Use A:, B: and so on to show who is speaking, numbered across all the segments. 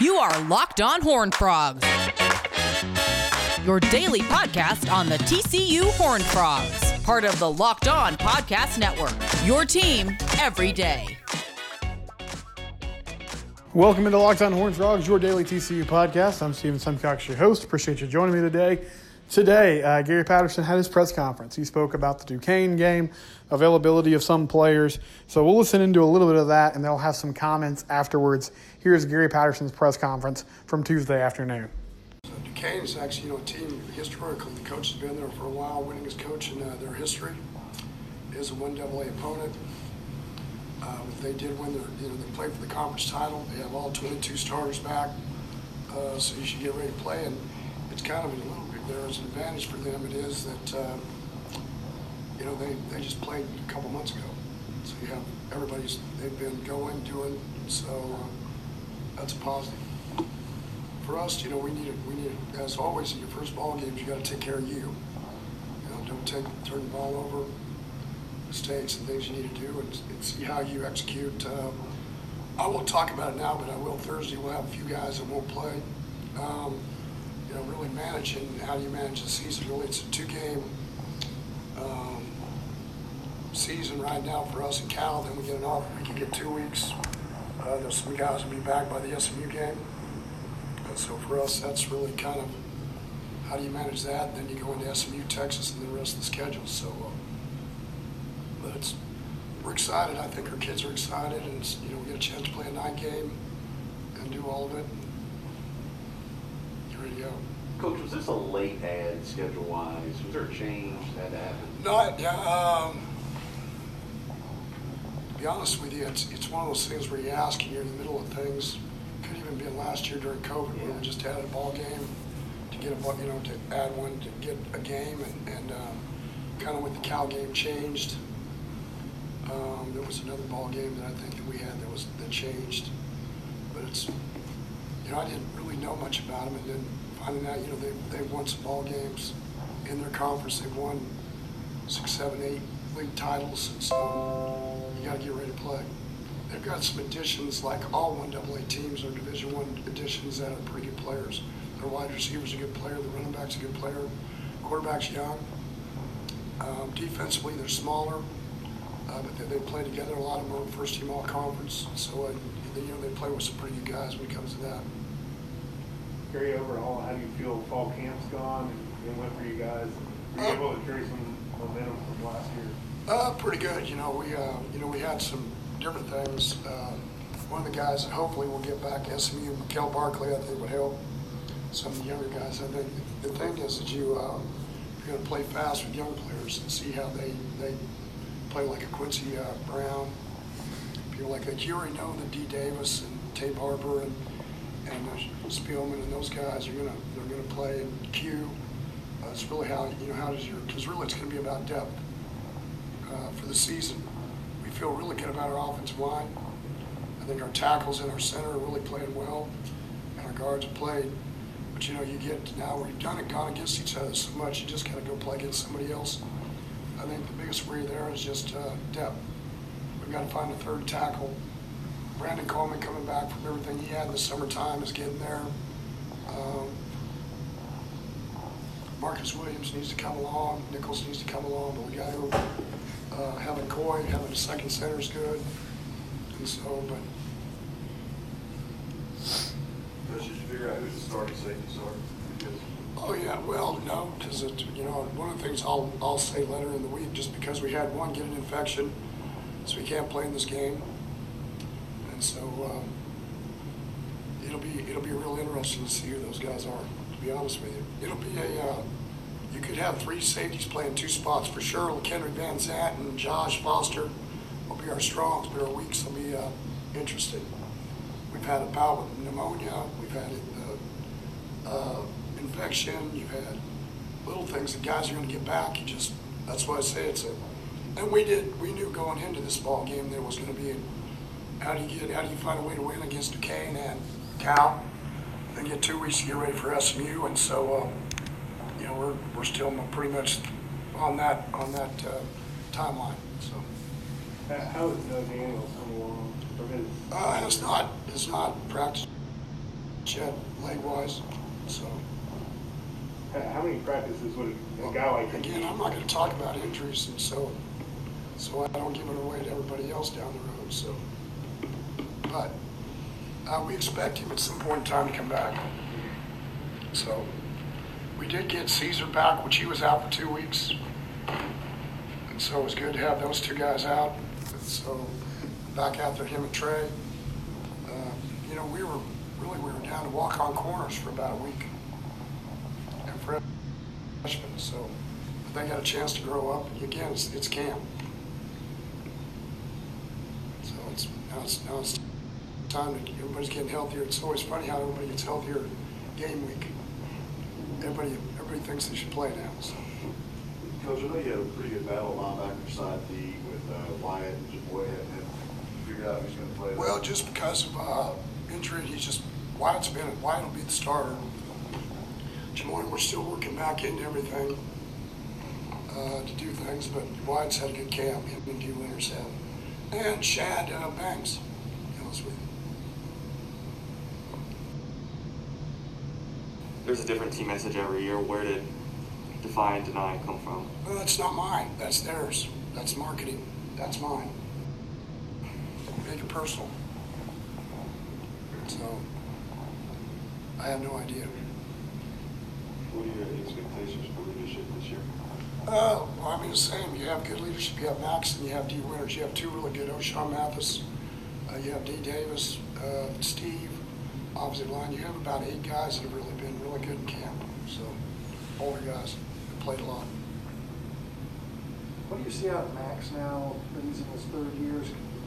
A: You are Locked On Horn Frogs, your daily podcast on the TCU Horn Frogs, part of the Locked On Podcast Network. Your team every day.
B: Welcome into Locked On Horn Frogs, your daily TCU podcast. I'm Steven Simcox, your host. Appreciate you joining me today. Today, uh, Gary Patterson had his press conference. He spoke about the Duquesne game, availability of some players. So we'll listen into a little bit of that, and they'll have some comments afterwards. Here's Gary Patterson's press conference from Tuesday afternoon.
C: So Duquesne is actually, you know, a team historically. The coach has been there for a while, winning as coach in uh, their history. Is a one double A opponent. Uh, they did win their, you know, they played for the conference title. They have all 22 starters back, uh, so you should get ready to play. And it's kind of a little bit there's an advantage for them. It is that uh, you know they, they just played a couple months ago, so you have everybody's they've been going doing so uh, that's a positive. For us, you know, we need. We need. As always, in your first ball games, you got to take care of you. You know, don't take turn the ball over, mistakes and things you need to do, and, and see how you execute. Uh, I won't talk about it now, but I will Thursday. We'll have a few guys that won't play. Um, you know, really managing how do you manage the season. Really, it's a two-game um, season right now for us in Cal. Then we get an off. We can get two weeks. Uh, there's some guys will be back by the SMU game. And so for us, that's really kind of how do you manage that? Then you go into SMU, Texas, and the rest of the schedule. So, uh, but it's we're excited. I think our kids are excited, and you know we get a chance to play a night game and do all of it.
D: Coach, was this a late ad schedule wise? Was there a change that happened?
C: No, yeah. Um, to be honest with you, it's, it's one of those things where you ask and you're in the middle of things. Could even be last year during COVID yeah. where we just added a ball game to get a you know to add one to get a game and, and um, kind of with the Cal game changed. Um, there was another ball game that I think that we had that was that changed, but it's you know I didn't really know much about them and then finding out, you know, they, they've won some ball games in their conference. They've won six, seven, eight league titles, and so you got to get ready to play. They've got some additions, like all one AA teams are Division One additions that are pretty good players. Their wide receiver's a good player, the running back's a good player, quarterback's young. Um, defensively, they're smaller, uh, but they, they, play together. A lot of them are first team all conference, so uh, you know they play with some pretty good guys when it comes to that.
E: Gary, overall, how do you feel fall camp's gone and, and went for you guys? Were you uh, able to carry some momentum from last year?
C: Uh, pretty good. You know, we uh, you know we had some different things. Uh, one of the guys that hopefully will get back SMU, Mikel Barkley, I think would help some of the younger guys. I think the thing is that you um, you're going to play fast with young players and see how they they play like a Quincy uh, Brown, people like that. You know the D Davis and Taye Barber and and Spielman and those guys are gonna they're gonna play in Q. Uh, it's really how you know how does your because really it's gonna be about depth uh, for the season. We feel really good about our offensive line. I think our tackles and our center are really playing well, and our guards have played. But you know, you get now we've done it, gone against each other so much, you just gotta go play against somebody else. I think the biggest worry there is just uh, depth. We've got to find a third tackle Brandon Coleman coming back from everything he had in the summertime is getting there. Um, Marcus Williams needs to come along. Nichols needs to come along. But we got to uh, having Coy, having a second center is good. And so, but.
D: Did you figure out who the starting safeties are?
C: Oh yeah, well no, because you know one of the things I'll I'll say later in the week, just because we had one get an infection, so we can't play in this game. So um, it'll be it'll be real interesting to see who those guys are. To be honest with you, it'll be a uh, you could have three safeties playing two spots for sure. McHenry Van Zandt and Josh Foster will be our strongs, but our weaks will be uh, interesting. We've had a bout with pneumonia. We've had uh, uh, infection. You've had little things. The guys are going to get back. You just that's why I say it's a. And we did. We knew going into this ball game there was going to be. A, how do you get? How do you find a way to win against Duquesne and Cal? Then get two weeks to get ready for SMU, and so uh, you know we're we're still pretty much on that on that uh, timeline. So.
E: How is Doug Daniels come along?
C: Uh, has not, has not practiced yet leg-wise, so.
E: How, many practices would a guy like?
C: Again, I'm not gonna talk about injuries and so, so I don't give it away to everybody else down the road, so. But, uh, we expect him at some point in time to come back. So, we did get Caesar back, which he was out for two weeks. And so it was good to have those two guys out. And so, back out there, him and Trey. Uh, you know, we were, really, we were down to walk-on corners for about a week. And freshmen, so they got a chance to grow up. And again, it's, it's camp. So it's now it's now it's time everybody's getting healthier. It's always funny how everybody gets healthier game week. Everybody everybody thinks they should play now. So.
D: Coach, I know you had a pretty good battle linebacker side D with uh, Wyatt and Jamoi. You figured out who's going to play?
C: Well, just because of uh, injury, he's just Wyatt's been Wyatt will be the starter. Jamoi, we're still working back into everything uh, to do things, but Wyatt's had a good camp. Him and D. Winters have, and Shad uh, Banks. That was with.
F: There's a different team message every year. Where did defy and deny come from?
C: Well, that's not mine. That's theirs. That's marketing. That's mine. Make it personal. So, I have no idea.
F: What are your expectations for leadership this year?
C: Uh, well, I mean, the same. You have good leadership. You have Max and you have D. Winters. You have two really good. Ochaun Mathis. Uh, you have D. Davis, uh, Steve, obviously line. You have about eight guys that have really been really good in camp. So, older guys played a lot.
G: What do you see out of Max now that he's in his third years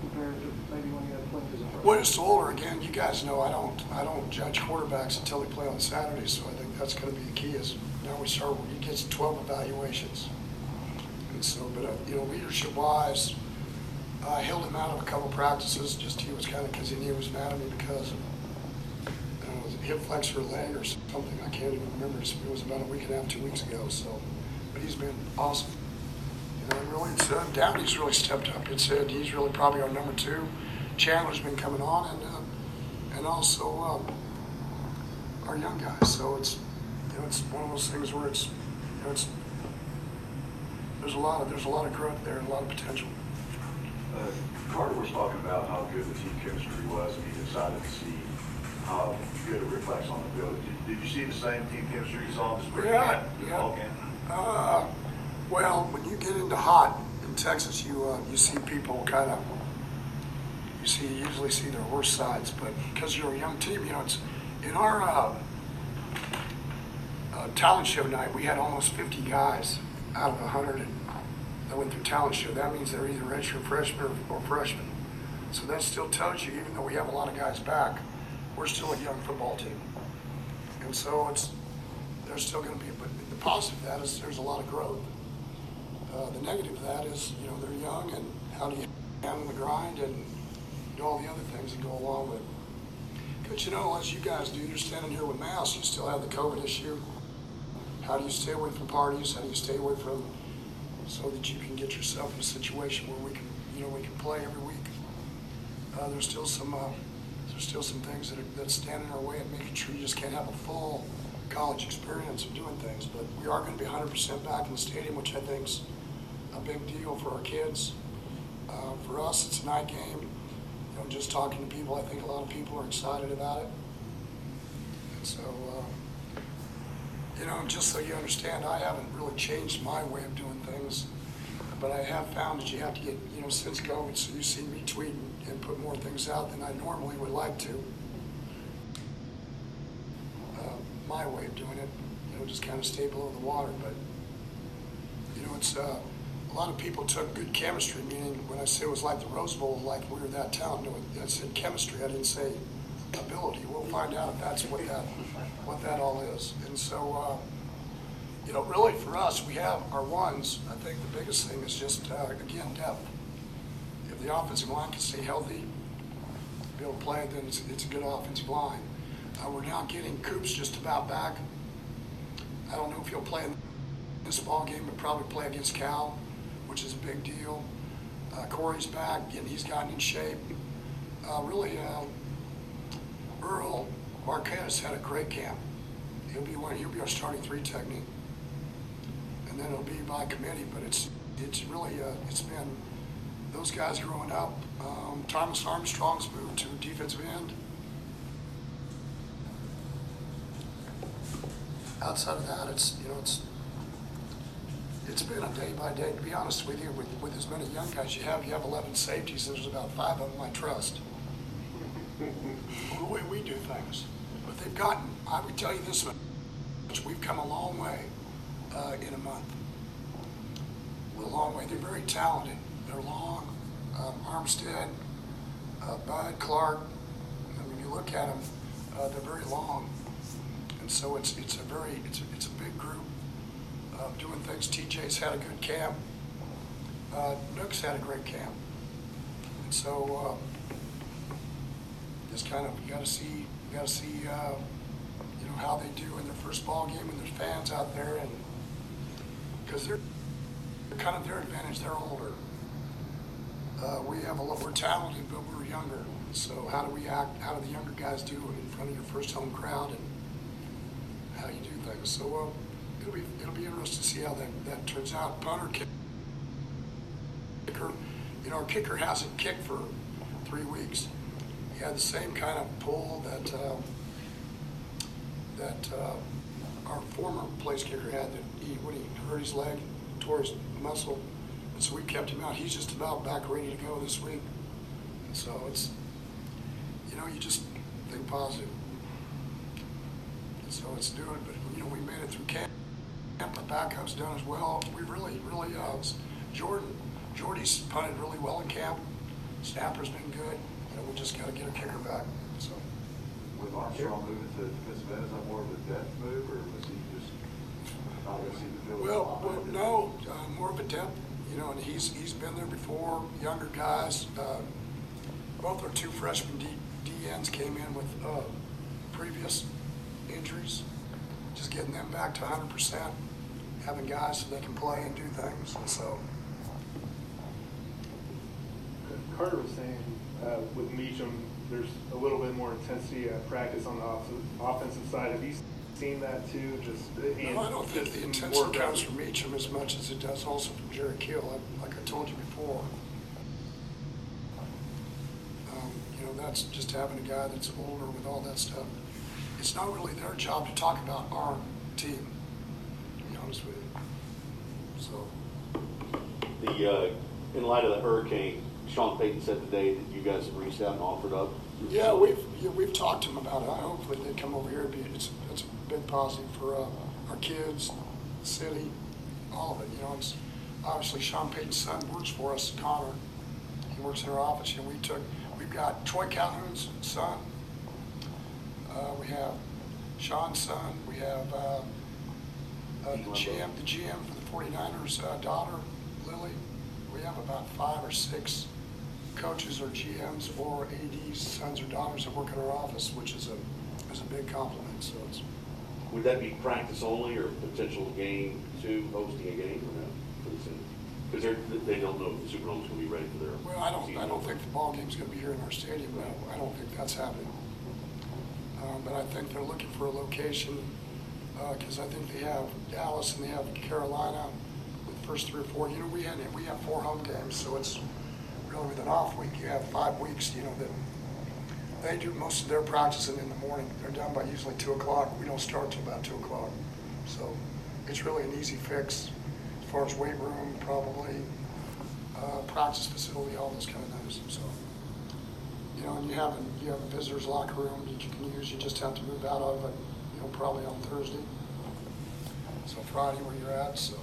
G: compared to maybe when he had played as a freshman?
C: Well, just older again. You guys know I don't I don't judge quarterbacks until they play on Saturday. So I think that's going to be the key. Is now we start. He gets 12 evaluations, and so but uh, you know leadership wise, I held him out of a couple practices. Just he was kind of because he knew he was mad at me because hip flexor leg or something. I can't even remember. It was about a week and a half, two weeks ago. So, but he's been awesome. You know, really, it's, uh, really stepped up. It said he's really probably our number two. Chandler's been coming on, and uh, and also um, our young guys. So it's you know it's one of those things where it's you know it's there's a lot of there's a lot of growth there and a lot of potential.
D: Uh, Carter was talking about how good the team chemistry was, and he decided to see how good it reflects on the field. Did, did you see the same team chemistry you saw this spring?
C: Yeah, yeah.
D: ball game?
C: Uh, well, when you get into hot in Texas, you uh, you see people kind of you see you usually see their worst sides, but because you're a young team, you know it's in our uh, uh, talent show night. We had almost 50 guys out of 100 and that went through talent show. That means they're either redshirt freshmen or, or freshmen. So that still tells you, even though we have a lot of guys back, we're still a young football team. And so it's there's still going to be, but the positive of that is there's a lot of growth. Uh, the negative of that is, you know, they're young and how do you handle the grind and do all the other things that go along with it. But you know, as you guys do, you're standing here with masks, you still have the COVID issue. How do you stay away from parties? How do you stay away from, so that you can get yourself in a situation where we can, you know, we can play every week. Uh, there's still some, uh, there's still some things that, are, that stand in our way of making sure you just can't have a full college experience of doing things. But we are going to be 100% back in the stadium, which I think's a big deal for our kids. Uh, for us, it's a night game. You know, just talking to people, I think a lot of people are excited about it. And so, uh, you know, just so you understand, I haven't really changed my way of doing things, but I have found that you have to get, you know, since COVID, so you see me tweet and, and put more things out than I normally would like to. Uh, my way of doing it, you know, just kind of stay below the water, but you know, it's uh, a lot of people took good chemistry, meaning when I say it was like the Rose Bowl, like we were that town. No, I said chemistry. I didn't say ability. We'll find out if that's what that what that all is. And so, uh, you know, really for us, we have our ones. I think the biggest thing is just uh, again depth. If the offensive line can stay healthy, be able to play, then it's, it's a good offensive line. Uh, we're now getting Coops just about back. I don't know if he'll play in this ball game, but probably play against Cal, which is a big deal. Uh, Corey's back, and he's gotten in shape. uh, really, uh, Earl Barquet had a great camp. He'll be one. He'll be our starting three technique, and then it'll be by committee. But it's it's really uh, it's been those guys growing up. Um, Thomas Armstrong's moved to defensive end. Outside of that, it's you know it's it's been a day by day. To be honest with you, with, with as many young guys you have, you have 11 safeties. There's about five of them I trust. the way we do things, but they've gotten. I would tell you this much: we've come a long way uh, in a month. A long way. They're very talented. They're long. Um, Armstead, uh, Bud, Clark. I mean, you look at them; uh, they're very long, and so it's it's a very it's a, it's a big group uh, doing things. TJ's had a good camp. Uh, Nook's had a great camp, and so uh, just kind of you got to see you got to see uh, you know how they do in their first ball game when there's fans out there, and because they're, kind of their advantage. They're older. Uh, we have a lot. We're talented, but we're younger. So how do we act? How do the younger guys do in front of your first home crowd, and how you do things? So uh, it'll be it'll be interesting to see how that, that turns out. Punter kicker, you know, our kicker hasn't kicked for three weeks. He had the same kind of pull that uh, that uh, our former place kicker had. That he when he hurt his leg, tore his muscle, and so we kept him out. He's just about back ready to go this week. And so it's you know you just think positive. And so it's doing, but you know we made it through camp. The backup's done as well. We really, really, uh, Jordan, Jordy's punted really well in camp. Snapper's been good. You know, we just got to get a kicker back. So.
D: With Armstrong moving to defensive end, is that more of a depth move, or was he just
C: Well, well no, uh, more of a depth. You know, and he's he's been there before. Younger guys. Uh, both our two freshman D, DNs came in with uh, previous injuries. Just getting them back to 100 percent having guys so they can play and do things. And so,
E: Carter was saying uh, with Meacham, there's a little bit more intensity at practice on the off- offensive side. of you seen that too? Just and
C: no, I don't think
E: just
C: the
E: more
C: intensity comes
E: aggressive?
C: from Meacham as much as it does also from Jerry Kill. Like I told you before, um, you know, that's just having a guy that's older with all that stuff. It's not really their job to talk about our team. To be honest with you. So.
H: The, uh, in light of the hurricane, Sean Payton said today that you guys have reached out and offered up.
C: Yeah, we've yeah, we've talked to them about it. I hopefully they come over here. It'd be, it's big positive for uh, our kids, the city, all of it. You know, it's obviously Sean Payton's son works for us, Connor. He works in our office. Know, we took we've got Troy Calhoun's son. Uh, we have Sean's son. We have uh, uh, the GM, the GM for the 49ers uh, daughter, Lily. We have about five or six coaches or GMs or ADs, sons or daughters that work in our office, which is a is a big compliment. So it's
H: Would that be practice only or potential game two, hosting a game or no? for the city? Because they don't know if the Superdome's going to be ready for their.
C: well, I don't I don't think the ball game's going to be here in our stadium. No, I don't think that's happening. Um, but I think they're looking for a location because I think they have Dallas and they have Carolina. The first three or four, you know, we had we have four home games, so it's really with an off week. You have five weeks, you know, that they do most of their practicing in the morning. They're done by usually two o'clock. We don't start till about two o'clock, so it's really an easy fix as far as weight room, probably uh, practice facility, all those kind of things. So, you know, and you have a, you have a visitor's locker room that you can use. You just have to move out of it, you know, probably on Thursday. So Friday where you're at. So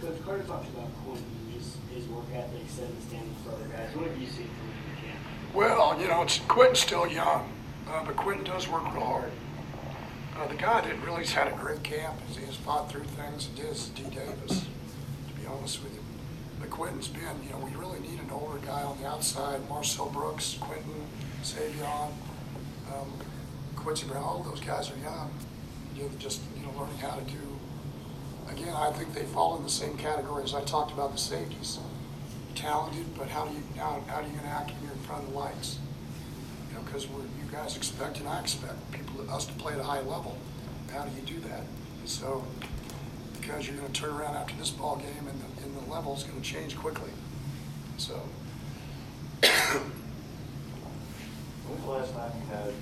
I: Coach Carter talked about Quentin, just his work ethic, setting the standard for other guys. What have you seen from him in camp?
C: well, you know, it's Quentin's still young, uh, but Quentin does work real hard. Uh, the guy that really has had a great camp is he has fought through things and is D. Davis, to be honest with you. But Quentin's been, you know, we really need an older guy on the outside. Marcel Brooks, Quentin, Savion, um, Quincy Brown, all those guys are young. You know, just, you know, learning how to do. Again, I think they fall in the same category as I talked about the safeties. talented, but how do you now? How are you going to act when you're in front of the lights? You know, because we're you guys expect and I expect people us to play at a high level. How do you do that? So, because you're going to turn around after this ball game and the, and the level is going to change quickly. So.
D: When's the last time you had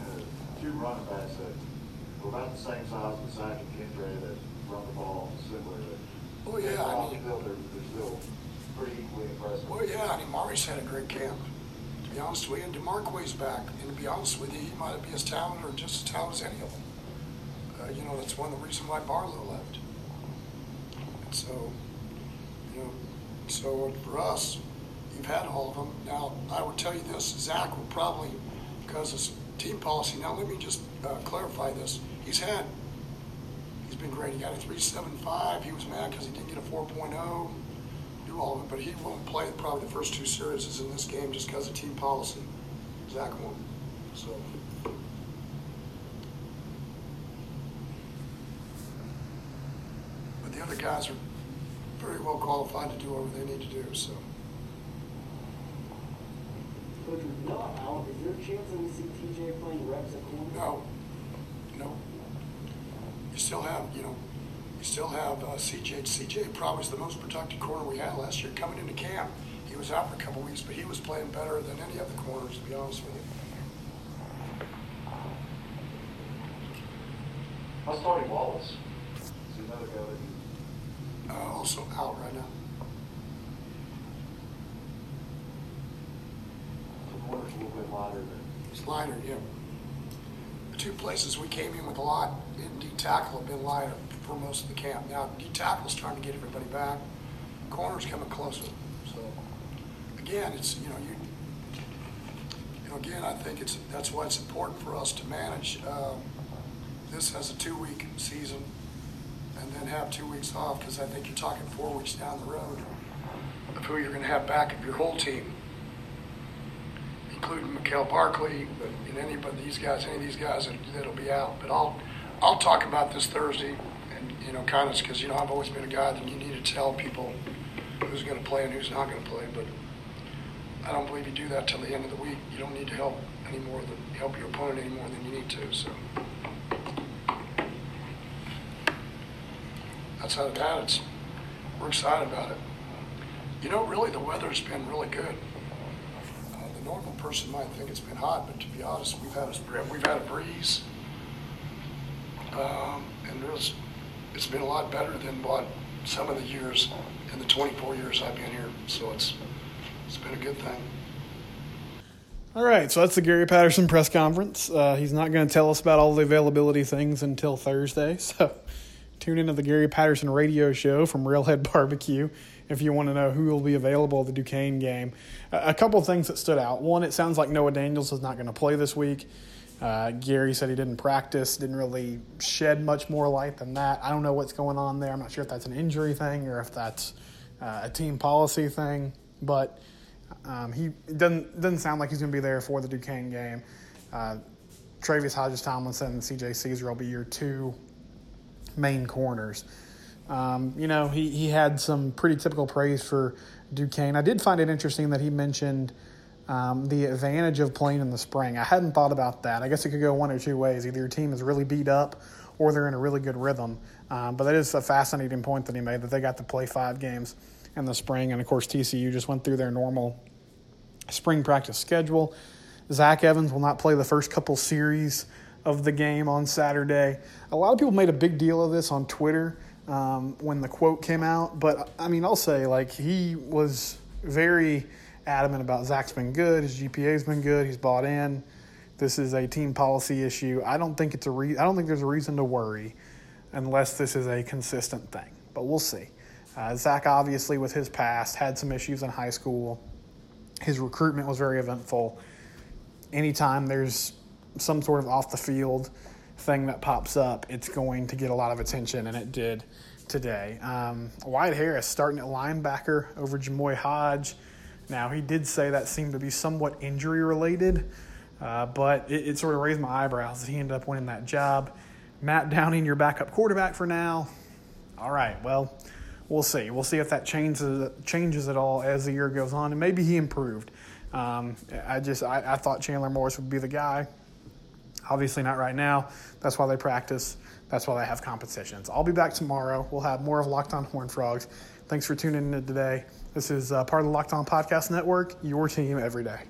D: uh, two running backs that were about the same size as and Kendre that run the ball similar? That
C: Oh, yeah, I mean-
D: field, they're, they're still pretty equally impressive.
C: Well, yeah, I mean, Mari's had a great camp. To be honest with you, and DeMarque's back. And to be honest with you, he might be as talented or just as talented as any of them. Uh, you know, that's one of the reasons why Barlow left. And so, you know, so for us, you've had all of them. Now, I would tell you this: Zach will probably, because it's team policy. Now, let me just uh, clarify this. He's had, he's been great. He got a 3.75. He was mad because he didn't get a 4.0 do all of it, but he won't play probably the first two series in this game just because of team policy. Zach won't. So. But the other guys are very well qualified to do whatever they need to do. So.
I: Coach, out, is there a chance that we see TJ playing reps at corner?
C: No. You still have, you know, you still have uh, CJ. CJ probably is the most productive corner we had last year. Coming into camp, he was out for a couple weeks, but he was playing better than any of the corners, to be honest with you.
D: How's Tony Wallace? Is another guy that you
C: Uh, also out right now.
D: the corner's a little bit lighter than
C: It's lighter, yeah. Two places we came in with a lot in D tackle have been lighter for most of the camp. Now D tackle's trying to get everybody back. Corner's coming closer. So again, it's you know you you know again I think it's that's why it's important for us to manage um, this as a two-week season and then have two weeks off because I think you're talking four weeks down the road of who you're going to have back of your whole team including Mikael Barkley, and any but these guys, any of these guys that, that'll be out. But I'll I'll talk about this Thursday, and you know, kind of because you know I've always been a guy that you need to tell people who's going to play and who's not going to play. But I don't believe you do that till the end of the week. You don't need to help any more than help your opponent any more than you need to. So that's how that. It's we're excited about it. You know, really, the weather's been really good. The normal person might think it's been hot, but to be honest, we've had a we've had a breeze, um, and there's it's been a lot better than what some of the years in the 24 years I've been here. So it's it's been a good thing.
B: All right, so that's the Gary Patterson press conference. Uh, he's not going to tell us about all the availability things until Thursday. So tune into the Gary Patterson radio show from Railhead Barbecue if you want to know who will be available at the Duquesne game. A, couple things that stood out. One, it sounds like Noah Daniels is not going to play this week. Uh, Gary said he didn't practice, didn't really shed much more light than that. I don't know what's going on there. I'm not sure if that's an injury thing or if that's uh, a team policy thing, but um, he doesn't doesn't sound like he's going to be there for the Duquesne game. Uh, Tre'Vius Hodges Tomlinson and CJ Caesar will be your two main corners. Um, you know, he, he had some pretty typical praise for Duquesne. I did find it interesting that he mentioned um, the advantage of playing in the spring. I hadn't thought about that. I guess it could go one or two ways. Either your team is really beat up or they're in a really good rhythm. Um, but that is a fascinating point that he made that they got to play five games in the spring. And of course, TCU just went through their normal spring practice schedule. Zach Evans will not play the first couple series of the game on Saturday. A lot of people made a big deal of this on Twitter um, when the quote came out, but I mean, I'll say like he was very adamant about Zach's been good, his GPA's been good, he's bought in. This is a team policy issue. I don't think it's a re- I don't think there's a reason to worry unless this is a consistent thing, but we'll see. Uh, Zach obviously with his past had some issues in high school. His recruitment was very eventful. Anytime there's some sort of off the field thing that pops up, it's going to get a lot of attention, and it did today. Um, Wyatt Harris starting at linebacker over Jamoi Hodge. Now, he did say that seemed to be somewhat injury related, uh, but it, it sort of raised my eyebrows that he ended up winning that job. Matt Downing, your backup quarterback for now. All right, well, we'll see. We'll see if that changes changes at all as the year goes on, and maybe he improved. Um, I just I, I thought Chandler Morris would be the guy. Obviously not right now. That's why they practice. That's why they have competitions. I'll be back tomorrow. We'll have more of Locked On Horn Frogs. Thanks for tuning in today. This is uh, part of the Locked On Podcast Network, your team every day.